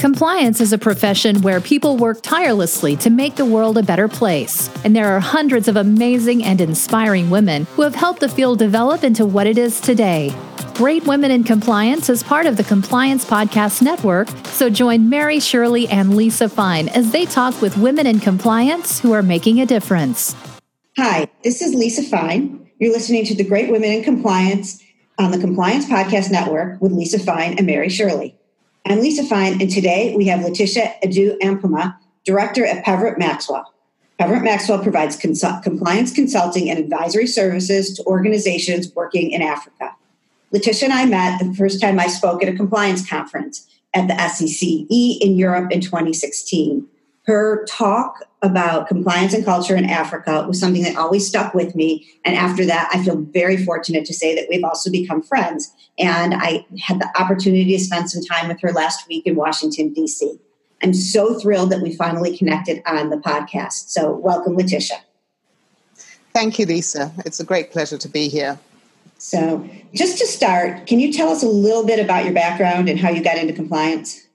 Compliance is a profession where people work tirelessly to make the world a better place. And there are hundreds of amazing and inspiring women who have helped the field develop into what it is today. Great Women in Compliance is part of the Compliance Podcast Network, so join Mary Shirley and Lisa Fine as they talk with women in compliance who are making a difference. Hi, this is Lisa Fine. You're listening to the Great Women in Compliance on the Compliance Podcast Network with Lisa Fine and Mary Shirley. I'm Lisa Fine, and today we have Letitia Adu Ampuma, Director at Peverett Maxwell. Peverett Maxwell provides compliance consulting and advisory services to organizations working in Africa. Letitia and I met the first time I spoke at a compliance conference at the SCCE in Europe in 2016. Her talk about compliance and culture in Africa was something that always stuck with me. And after that, I feel very fortunate to say that we've also become friends. And I had the opportunity to spend some time with her last week in Washington, D.C. I'm so thrilled that we finally connected on the podcast. So, welcome, Letitia. Thank you, Lisa. It's a great pleasure to be here. So, just to start, can you tell us a little bit about your background and how you got into compliance?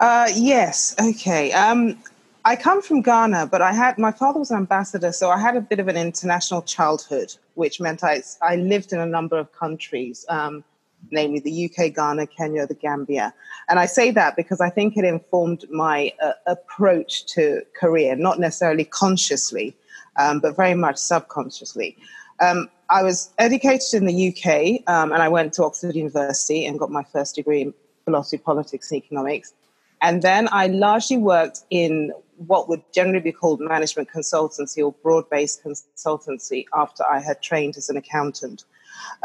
Uh, yes. Okay. Um, I come from Ghana, but I had my father was an ambassador, so I had a bit of an international childhood, which meant I I lived in a number of countries, um, namely the UK, Ghana, Kenya, the Gambia, and I say that because I think it informed my uh, approach to career, not necessarily consciously, um, but very much subconsciously. Um, I was educated in the UK, um, and I went to Oxford University and got my first degree in philosophy, politics, and economics. And then I largely worked in what would generally be called management consultancy or broad based consultancy after I had trained as an accountant.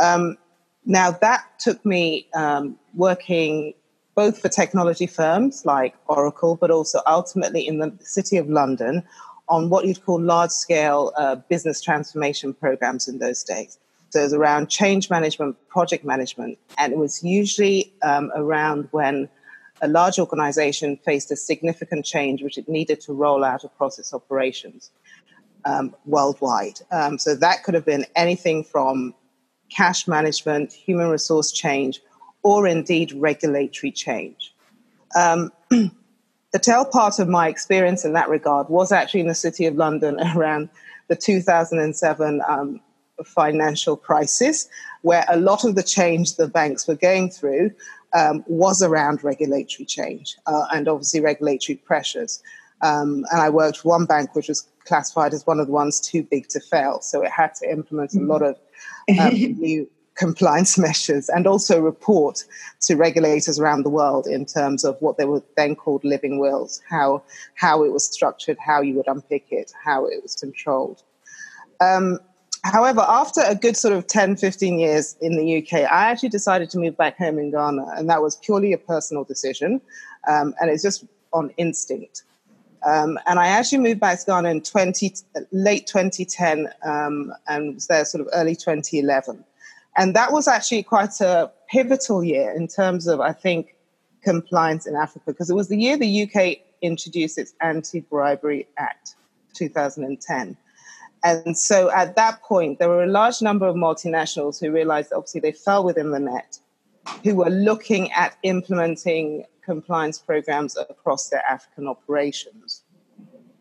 Um, now, that took me um, working both for technology firms like Oracle, but also ultimately in the City of London on what you'd call large scale uh, business transformation programs in those days. So it was around change management, project management, and it was usually um, around when a large organization faced a significant change which it needed to roll out across its operations um, worldwide. Um, so that could have been anything from cash management, human resource change, or indeed regulatory change. Um, the tail part of my experience in that regard was actually in the City of London around the 2007 um, financial crisis, where a lot of the change the banks were going through um, was around regulatory change uh, and obviously regulatory pressures. Um, and I worked for one bank which was classified as one of the ones too big to fail. So it had to implement a lot of um, new compliance measures and also report to regulators around the world in terms of what they were then called living wills, how, how it was structured, how you would unpick it, how it was controlled. Um, however, after a good sort of 10, 15 years in the UK, I actually decided to move back home in Ghana, and that was purely a personal decision, um, and it's just on instinct. Um, and I actually moved back to Ghana in 20, late 2010 um, and was there sort of early 2011. And that was actually quite a pivotal year in terms of, I think, compliance in Africa, because it was the year the UK introduced its Anti Bribery Act, 2010. And so at that point, there were a large number of multinationals who realized obviously they fell within the net, who were looking at implementing compliance programs across their African operations.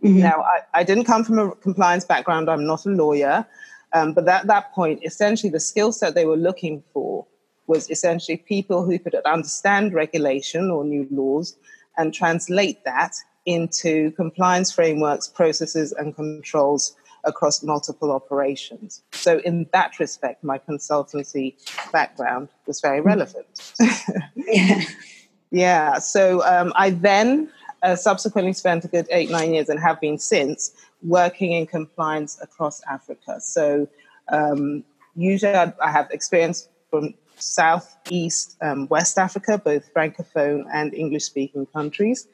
Mm-hmm. Now, I, I, didn't come from a compliance background, I'm not a lawyer, um, but at that point, essentially the skill set they were looking for was essentially people who could understand regulation or new laws and translate that into compliance frameworks, processes, and controls across multiple operations. So, in that respect, my consultancy background was very relevant. yeah. yeah. So, um, I then uh, subsequently spent a good eight, nine years and have been since working in compliance across Africa. So, um, usually I, I, have experience from South, East, um, West Africa, both Francophone and English speaking countries.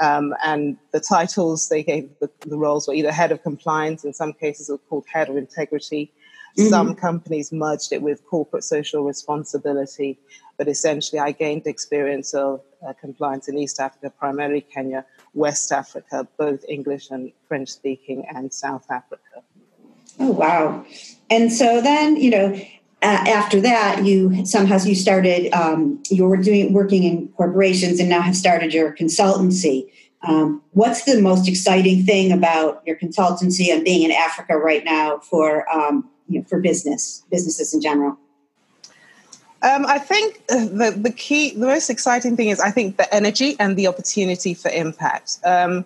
Um, and the titles they gave the, the, roles were either head of compliance, in some cases, were called head of integrity. Mm-hmm. Some companies merged it with corporate social responsibility, but essentially, I gained experience of uh, compliance in East Africa, primarily Kenya, West Africa, both English and French speaking, and South Africa. Oh, wow. And so then, you know, after that, you somehow you started. Um, you were doing working in corporations, and now have started your consultancy. Um, what's the most exciting thing about your consultancy and being in Africa right now for um, you know, for business businesses in general? Um, I think the, the key, the most exciting thing is I think the energy and the opportunity for impact. Um,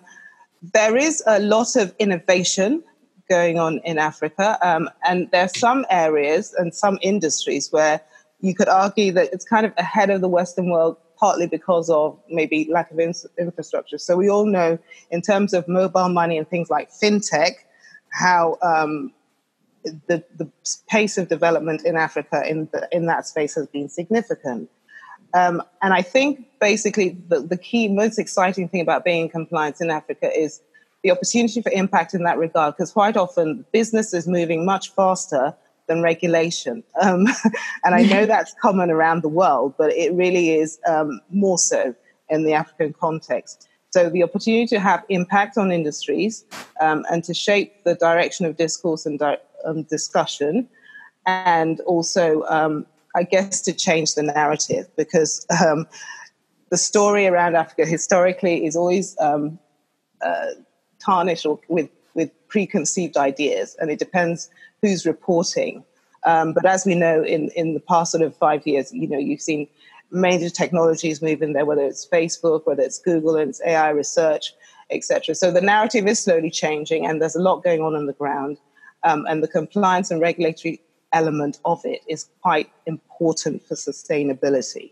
there is a lot of innovation going on in Africa, um, and there are some areas and some industries where you could argue that it's kind of ahead of the Western world, partly because of maybe lack of in- infrastructure. So we all know, in terms of mobile money and things like fintech, how um, the, the pace of development in Africa in, the, in that space has been significant. Um, and I think basically the, the key, most exciting thing about being in compliance in Africa is the opportunity for impact in that regard, because quite often business is moving much faster than regulation. Um, and I know that's common around the world, but it really is um, more so in the African context. So the opportunity to have impact on industries um, and to shape the direction of discourse and di- um, discussion, and also, um, I guess, to change the narrative because um, the story around Africa historically is always um, uh, tarnished or with with preconceived ideas, and it depends who's reporting. Um, but as we know, in in the past sort of five years, you know, you've seen major technologies move in there, whether it's Facebook, whether it's Google, and it's AI research, etc. So the narrative is slowly changing, and there's a lot going on on the ground um, and the compliance and regulatory element of it is quite important for sustainability.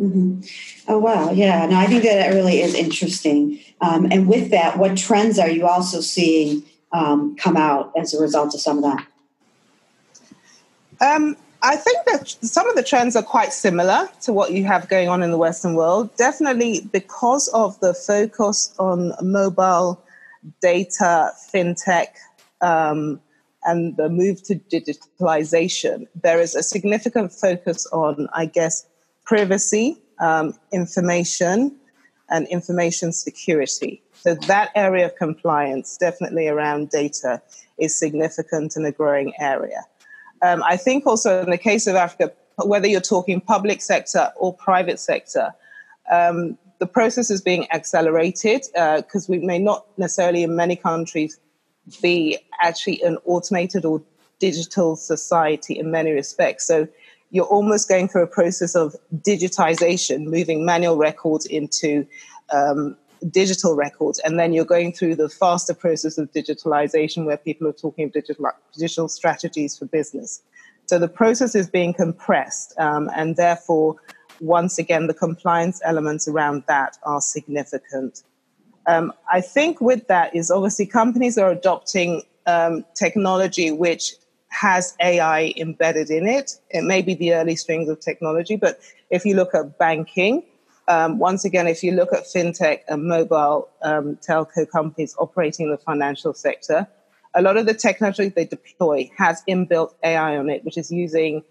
Mm-hmm. Oh wow, yeah. No, I think that it really is interesting. Um, and with that, what trends are you also seeing um, come out as a result of some of that? Um, I think that some of the trends are quite similar to what you have going on in the Western world. Definitely because of the focus on mobile data, fintech, um, and the move to digitalization, there is a significant focus on, I guess, privacy, um, information, and information security. So that area of compliance, definitely around data, is significant and a growing area. Um, I think also in the case of Africa, whether you're talking public sector or private sector, um, the process is being accelerated because uh, we may not necessarily in many countries be actually an automated or digital society in many respects. So you're almost going through a process of digitization, moving manual records into um, digital records, and then you're going through the faster process of digitalization where people are talking of digital, digital strategies for business. So the process is being compressed, um, and therefore, once again, the compliance elements around that are significant. Um, I think with that is obviously companies are adopting um, technology which has AI embedded in it. It may be the early strings of technology, but if you look at banking, um, once again, if you look at fintech and mobile um, telco companies operating in the financial sector, a lot of the technology they deploy has inbuilt AI on it, which is using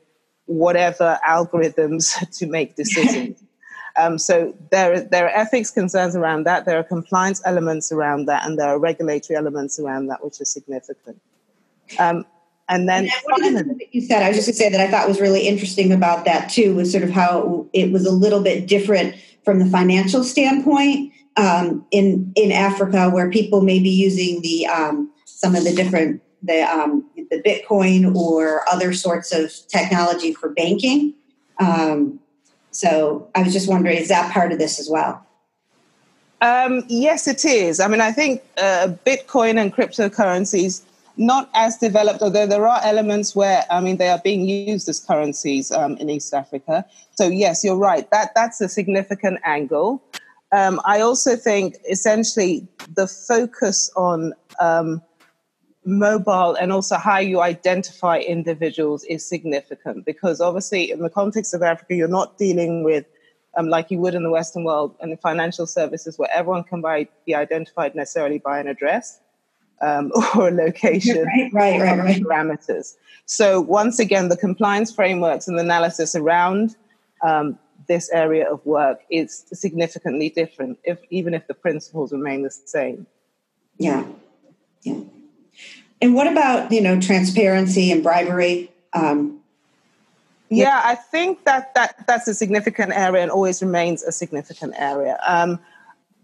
whatever algorithms to make decisions. Um, so there, there are ethics concerns around that, there are compliance elements around that, and there are regulatory elements around that, which are significant. Um, and then and one that you said, I was just going to say that I thought was really interesting about that too was sort of how it was a little bit different from the financial standpoint um, in in Africa, where people may be using the um, some of the different the um, the Bitcoin or other sorts of technology for banking. Um, so I was just wondering, is that part of this as well? Um, yes, it is. I mean, I think uh, Bitcoin and cryptocurrencies not as developed, although there are elements where I mean they are being used as currencies um, in East Africa. So yes, you're right. That that's a significant angle. Um, I also think essentially the focus on um, mobile and also how you identify individuals is significant because obviously in the context of Africa, you're not dealing with um, like you would in the Western world and the financial services where everyone can buy, be identified necessarily by an address um, or a location right, right, right, right. parameters. So once again, the compliance frameworks and the analysis around um, this area of work is significantly different, if even if the principles remain the same. Yeah. Yeah. And what about you know transparency and bribery? Um, Yeah, I think that, that that's a significant area and always remains a significant area. Um,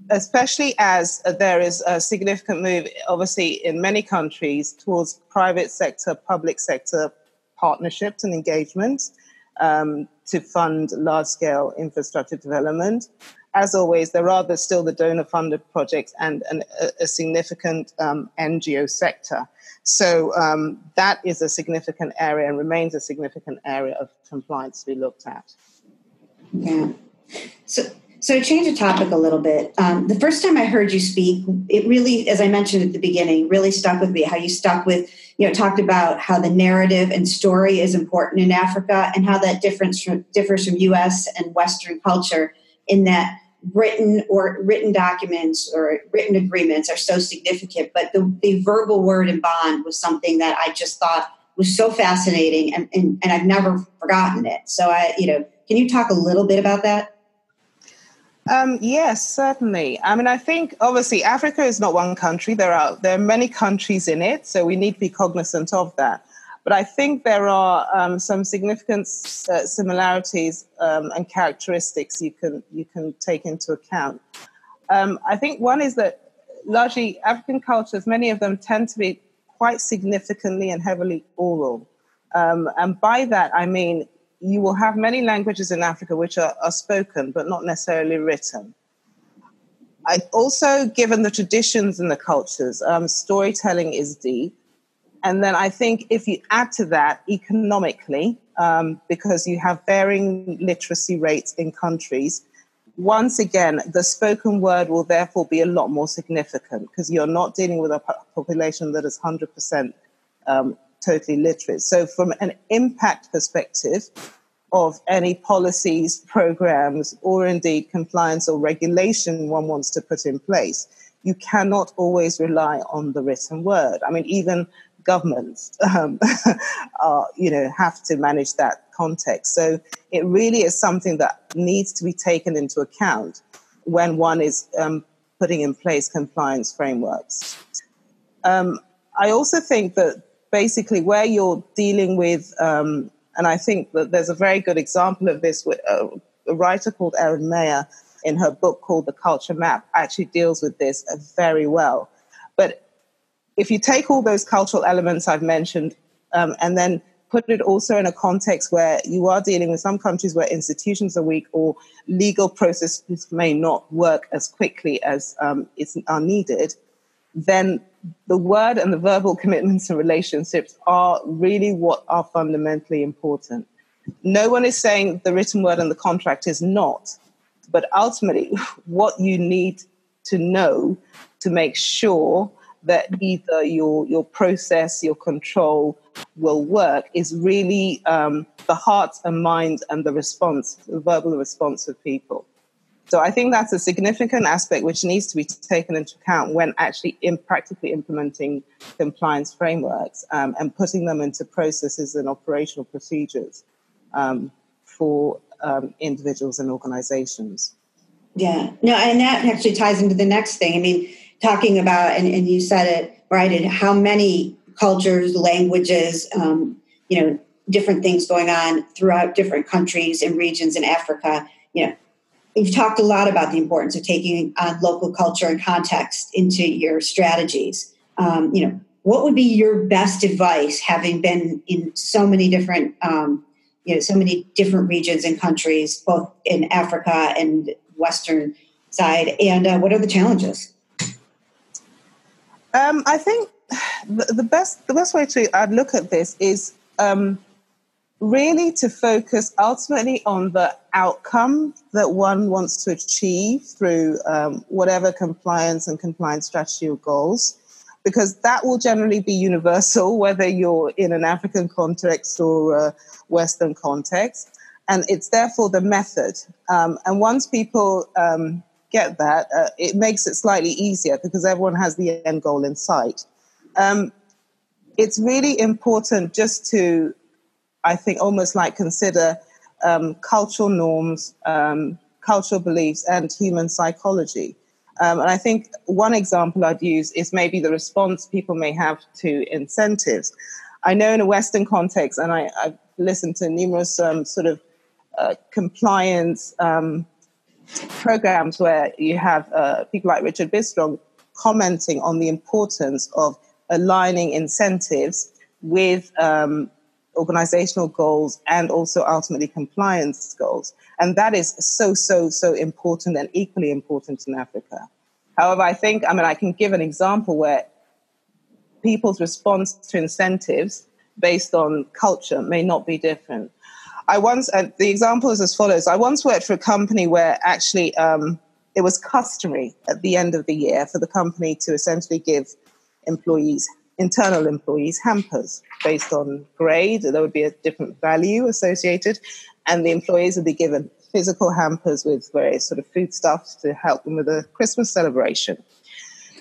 especially as uh, there is a significant move, obviously, in many countries towards private sector, public sector partnerships and engagements um, to fund large scale infrastructure development. As always, there are still the donor funded projects and, and a, a, significant um, NGO sector. So um, that is a significant area and remains a significant area of compliance to be looked at. Yeah. So, so change the topic a little bit. Um, the first time I heard you speak, it really, as I mentioned at the beginning, really stuck with me. How you stuck with, you know, talked about how the narrative and story is important in Africa, and how that difference from, differs from U.S. and Western culture. In that written or written documents or written agreements are so significant, but the, the verbal word and bond was something that I just thought was so fascinating, and, and, and I've never forgotten it. So I, you know, can you talk a little bit about that? Um, yes, certainly. I mean, I think obviously Africa is not one country. There are there are many countries in it, so we need to be cognizant of that. But I think there are um, some significant uh, similarities um, and characteristics you can you can take into account. Um, I think one is that largely African cultures, many of them tend to be quite significantly and heavily oral, um, and by that I mean you will have many languages in Africa which are, are spoken but not necessarily written. I also, given the traditions and the cultures, um, storytelling is deep. And then I think if you add to that economically, um, because you have varying literacy rates in countries, once again, the spoken word will therefore be a lot more significant because you're not dealing with a population that is 100% um, totally literate. So, from an impact perspective of any policies, programs, or indeed compliance or regulation one wants to put in place, you cannot always rely on the written word. I mean, even governments, um, are, you know, have to manage that context. So, it really is something that needs to be taken into account when one is um, putting in place compliance frameworks. Um, I also think that basically where you're dealing with, um, and I think that there's a very good example of this with a, uh, a writer called Erin Meyer in her book called The Culture Map actually deals with this very well. But if you take all those cultural elements I've mentioned um, and then put it also in a context where you are dealing with some countries where institutions are weak or legal processes may not work as quickly as um, are needed, then the word and the verbal commitments and relationships are really what are fundamentally important. No one is saying the written word and the contract is not, but ultimately, what you need to know to make sure that either your your process, your control will work is really um, the heart and mind and the response, the verbal response of people. So I think that's a significant aspect which needs to be taken into account when actually in practically implementing compliance frameworks um, and putting them into processes and operational procedures um, for um, individuals and organizations. Yeah, no, and that actually ties into the next thing. I mean, talking about, and, and you said it right, and how many cultures, languages, um, you know, different things going on throughout different countries and regions in Africa. You know, you've talked a lot about the importance of taking on local culture and context into your strategies. Um, you know, what would be your best advice, having been in so many different, um, you know, so many different regions and countries, both in Africa and Western side, and uh, what are the challenges? Um, I think the, the, best the best way to I'd look at this is um, really to focus ultimately on the outcome that one wants to achieve through um, whatever compliance and compliance strategy or goals, because that will generally be universal, whether you're in an African context or a Western context. And it's therefore the method. Um, and once people um, get that, uh, it makes it slightly easier because everyone has the end goal in sight. Um, it's really important just to I think, almost like consider um, cultural norms, um, cultural beliefs, and human psychology. Um, and I think one example I'd use is maybe the response people may have to incentives. I know in a Western context, and I, I listened to numerous um, sort of uh, compliance um, programs where you have uh, people like Richard Bistrong commenting on the importance of aligning incentives with um, organizational goals and also ultimately compliance goals. And that is so, so, so important and equally important in Africa. However, I think, I mean, I can give an example where people's response to incentives based on culture may not be different. I once, uh, the example is as follows I once worked for a company where actually um, it was customary at the end of the year for the company to essentially give employees internal employees hampers based on grade. There would be a different value associated, and the employees would be given physical hampers with various sort of foodstuffs to help them with the Christmas celebration.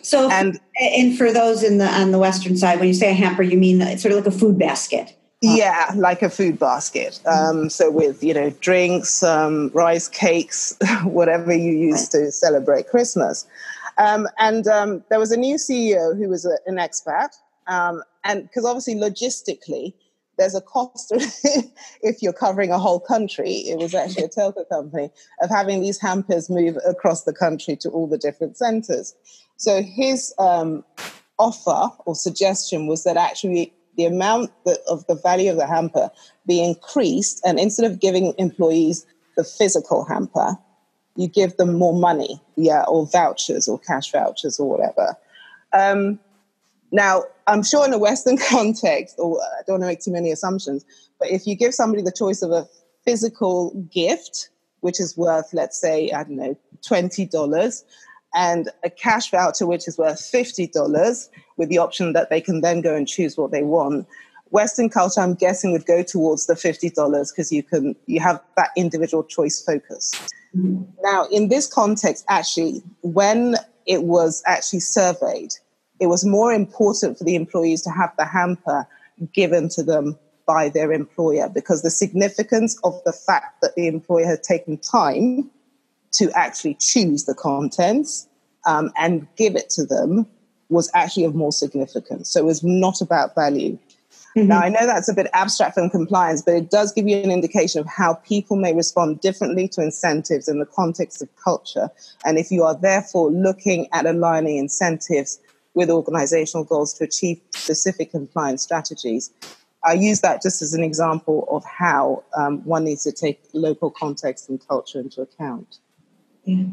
So, and, and for those in the on the western side, when you say a hamper, you mean it's sort of like a food basket. Yeah, like a food basket. Um, so with you know drinks, um, rice cakes, whatever you use to celebrate Christmas. Um, and um, there was a new CEO who was a, an expat, um, and because obviously logistically, there's a cost if you're covering a whole country. It was actually a telco company of having these hampers move across the country to all the different centers. So his um, offer or suggestion was that actually the amount that, of the value of the hamper be increased, and instead of giving employees the physical hamper, you give them more money, yeah, or vouchers or cash vouchers or whatever. Um, now, I'm sure in a Western context, or I don't want to make too many assumptions, but if you give somebody the choice of a physical gift, which is worth, let's say, I don't know, $20, and a cash voucher, which is worth $50, with the option that they can then go and choose what they want. Western culture, I'm guessing, would go towards the $50 because you can you have that individual choice focus. Mm-hmm. Now, in this context, actually, when it was actually surveyed, it was more important for the employees to have the hamper given to them by their employer because the significance of the fact that the employer had taken time to actually choose the contents um, and give it to them was actually of more significance. So it was not about value. Mm-hmm. Now, I know that's a bit abstract from compliance, but it does give you an indication of how people may respond differently to incentives in the context of culture. And if you are therefore looking at aligning incentives with organizational goals to achieve specific compliance strategies. I use that just as an example of how um, one needs to take local context and culture into account. Yeah.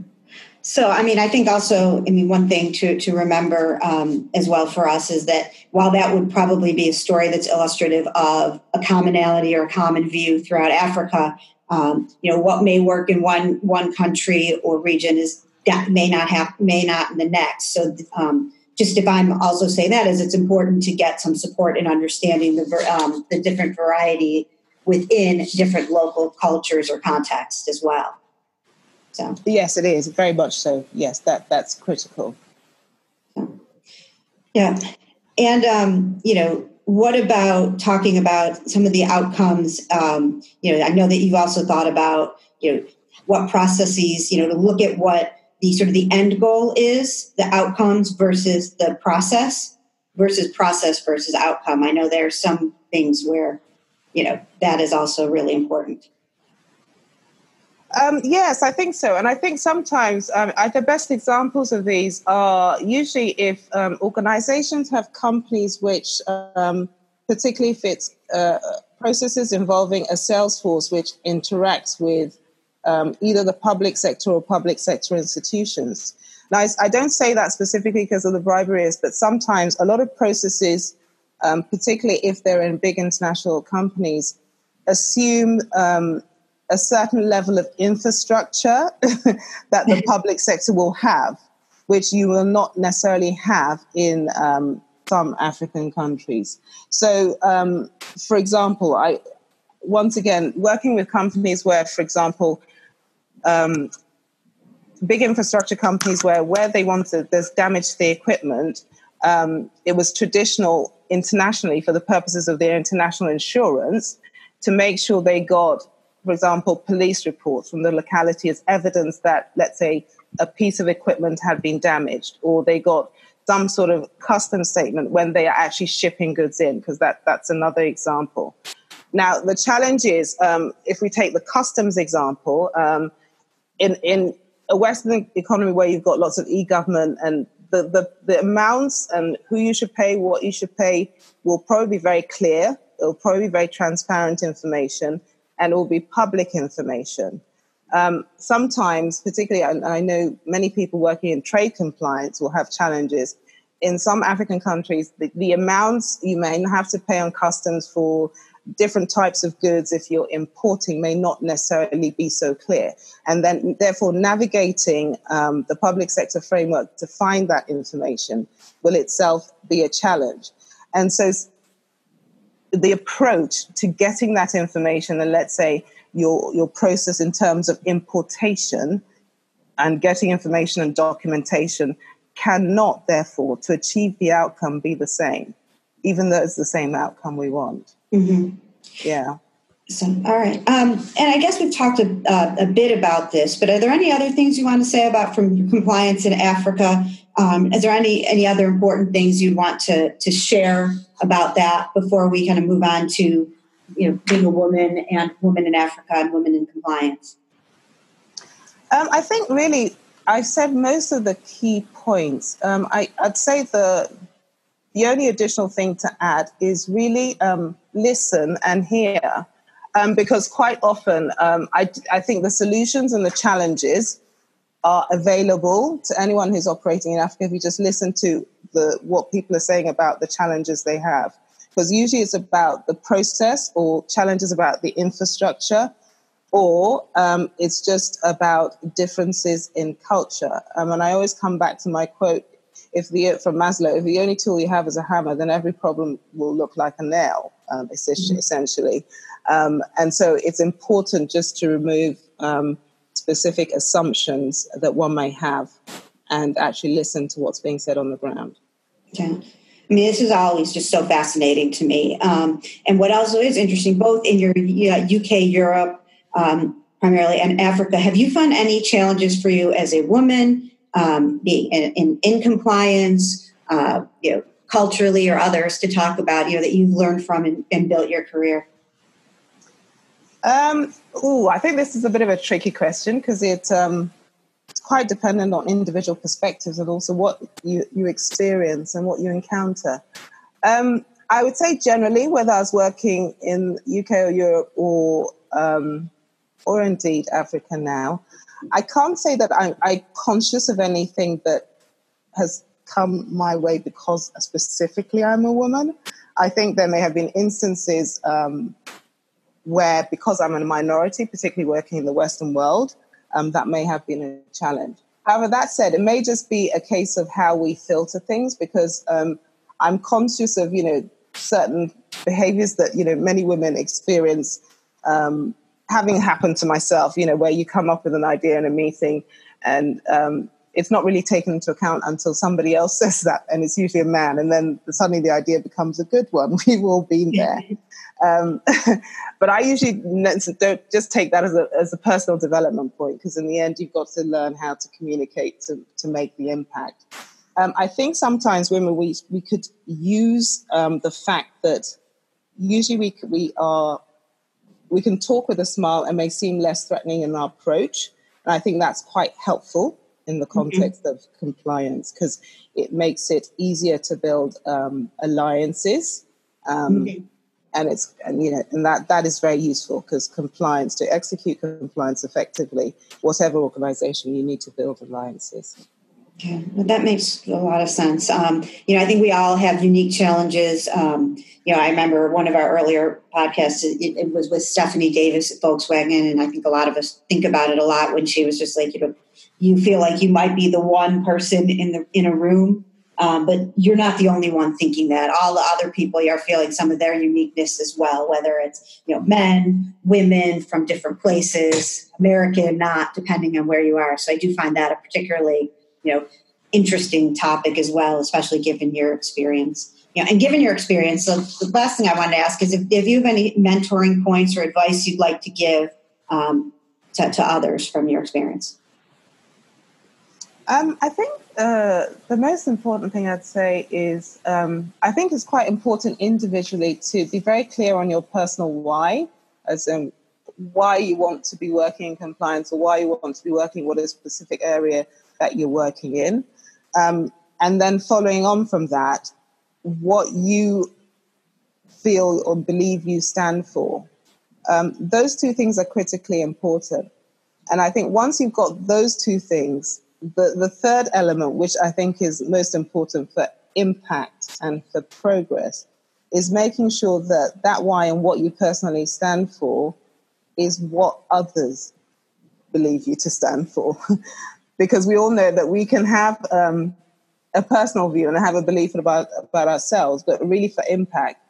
So, I mean, I think also, I mean, one thing to, to remember um, as well for us is that while that would probably be a story that's illustrative of a commonality or a common view throughout Africa, um, you know, what may work in one one country or region is that may not have may not in the next. So, um, just if I'm also say that is it's important to get some support in understanding the um, the different variety within different local cultures or contexts as well. So yes, it is very much so. Yes, that that's critical. Yeah, and um, you know, what about talking about some of the outcomes? Um, you know, I know that you've also thought about you know what processes you know to look at what the sort of the end goal is the outcomes versus the process versus process versus outcome i know there are some things where you know that is also really important um, yes, I think so. And I think sometimes um, the best examples of these are usually if um, organizations have companies which, um, particularly if it's uh, processes involving a sales force which interacts with um, either the public sector or public sector institutions. Now, I, I don't say that specifically because of the briberies, but sometimes a lot of processes, um, particularly if they're in big international companies, assume um, a certain level of infrastructure that the public sector will have, which you will not necessarily have in um, some African countries. So, um, for example, I once again working with companies where, for example, um, big infrastructure companies where where they wanted there's damage to the equipment. Um, it was traditional internationally for the purposes of their international insurance to make sure they got, for example, police reports from the locality as evidence that, let's say, a piece of equipment had been damaged, or they got some sort of custom statement when they are actually shipping goods in, because that, that's another example. Now, the challenge is um, if we take the customs example, um, in, in a Western economy where you've got lots of e government and the, the, the amounts and who you should pay, what you should pay will probably be very clear. It will probably be very transparent information and it will be public information. Um, sometimes, particularly, I, I know many people working in trade compliance will have challenges. In some African countries, the, the amounts you may have to pay on customs for different types of goods if you're importing may not necessarily be so clear. And then therefore navigating um, the public sector framework to find that information will itself be a challenge. And so the approach to getting that information and let's say your your process in terms of importation and getting information and documentation cannot therefore to achieve the outcome be the same even though it's the same outcome we want Mm-hmm. Yeah. So, all right. Um, and I guess we've talked a, uh, a, bit about this, but are there any other things you want to say about from compliance in Africa? Um, is there any any other important things you'd want to to share about that before we kind of move on to you know being a woman and women in Africa and women in compliance? Um, I think really I've said most of the key points. Um, I, would say the the only additional thing to add is really um, listen and hear. Um, because quite often, um, I, I think the solutions and the challenges are available to anyone who's operating in Africa if you just listen to the, what people are saying about the challenges they have. Because usually it's about the process or challenges about the infrastructure, or um, it's just about differences in culture. Um, and I always come back to my quote if the from Maslow, if the only tool you have is a hammer, then every problem will look like a nail, um, mm-hmm. essentially. Um, and so it's important just to remove um, specific assumptions that one may have and actually listen to what's being said on the ground. Okay. I mean, this is always just so fascinating to me. Um, and what also is interesting, both in your UK, Europe, um, primarily, and Africa, have you found any challenges for you as a woman? Um, being in, in, in compliance, uh, you know, culturally or others to talk about, you know, that you've learned from and, and built your career? Um, oh, I think this is a bit of a tricky question because um, it's quite dependent on individual perspectives and also what you, you experience and what you encounter. Um, I would say generally, whether I was working in UK or Europe or um, or indeed Africa now, I can't say that I'm, I'm conscious of anything that has come my way because specifically I'm a woman. I think there may have been instances um, where, because I'm a minority, particularly working in the Western world, um, that may have been a challenge. However, that said, it may just be a case of how we filter things because um, I'm conscious of, you know, certain behaviors that, you know, many women experience um, having happened to myself, you know, where you come up with an idea in a meeting and um, it's not really taken into account until somebody else says that, and it's usually a man, and then suddenly the idea becomes a good one. We've all been there. Um, but I usually don't just take that as a, as a personal development point because in the end, you've got to learn how to communicate to, to make the impact. Um, I think sometimes women, we, we could use um, the fact that usually we, we are we can talk with a smile and may seem less threatening in our approach. And I think that's quite helpful in the mm-hmm. context mm-hmm. of compliance because it makes it easier to build um, alliances. Um, mm-hmm. And it's and you know and that that is very useful because compliance to execute compliance effectively, whatever organization you need to build alliances. Okay, well, that makes a lot of sense. Um, you know, I think we all have unique challenges. Um, you know, I remember one of our earlier podcasts, it, it, was with Stephanie Davis at Volkswagen. And I think a lot of us think about it a lot when she was just like, you know, you feel like you might be the one person in the in a room, um, but you're not the only one thinking that. All the other people are feeling some of their uniqueness as well, whether it's you know men, women from different places, American, not depending on where you are. So I do find that a particularly you know interesting topic as well, especially given your experience. You know, and given your experience, so the last thing I wanted to ask is if, if you have any mentoring points or advice you'd like to give um, to, to others from your experience. Um, I think uh, the most important thing I'd say is um, I think it's quite important individually to be very clear on your personal why, as in why you want to be working in compliance or why you want to be working in what a specific area that you're working in. Um, and then following on from that, what you feel or believe you stand for. Um, those two things are critically important. And I think once you've got those two things, the, the third element, which I think is most important for impact and for progress, is making sure that that why and what you personally stand for is what others believe you to stand for. because we all know that we can have um, a personal view and have a belief about, about ourselves, but really for impact,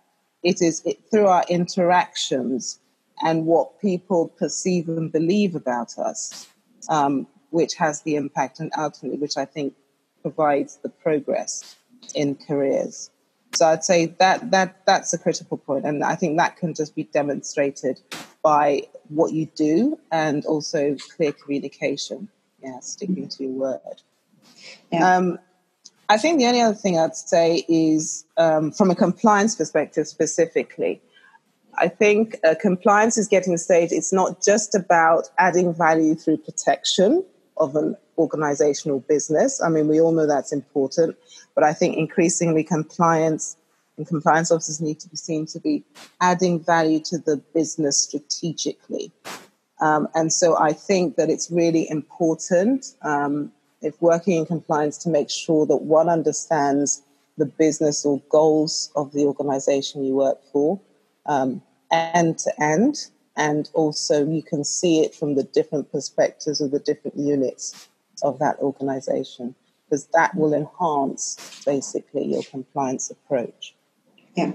it is it, through our interactions and what people perceive and believe about us, um, which has the impact and ultimately which I think provides the progress in careers. So I'd say that that that's a critical point, and I think that can just be demonstrated by what you do and also clear communication. Yeah, sticking to your word. Yeah. Um, I think the only other thing I'd say is um, from a compliance perspective specifically, I think uh, compliance is getting the stage, it's not just about adding value through protection of an organizational business. I mean, we all know that's important, but I think increasingly compliance and compliance officers need to be seen to be adding value to the business strategically. Um, and so I think that it's really important um, if working in compliance to make sure that one understands the business or goals of the organization you work for um, end to end. And also, you can see it from the different perspectives of the different units of that organization, because that will enhance basically your compliance approach. Yeah.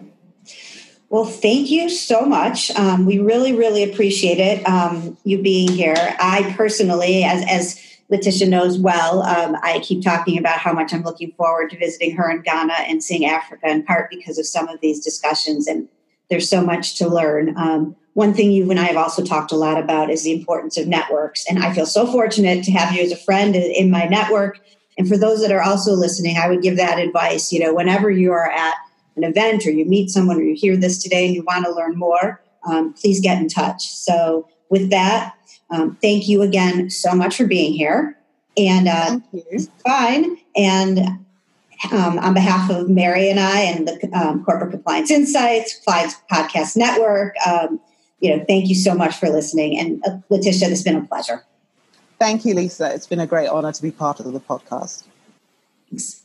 Well, thank you so much. Um, we really, really appreciate it, um, you being here. I personally, as, as Letitia knows well, um, I keep talking about how much I'm looking forward to visiting her in Ghana and seeing Africa, in part because of some of these discussions. And there's so much to learn. Um, one thing you and I have also talked a lot about is the importance of networks. And I feel so fortunate to have you as a friend in my network. And for those that are also listening, I would give that advice. You know, whenever you are at an event or you meet someone or you hear this today and you want to learn more, um, please get in touch. So, with that, um, thank you again so much for being here. And uh, fine. And um, on behalf of Mary and I and the um, Corporate Compliance Insights, Compliance Podcast Network, um, you know, thank you so much for listening. And uh, Letitia, it's been a pleasure. Thank you, Lisa. It's been a great honor to be part of the podcast. Thanks.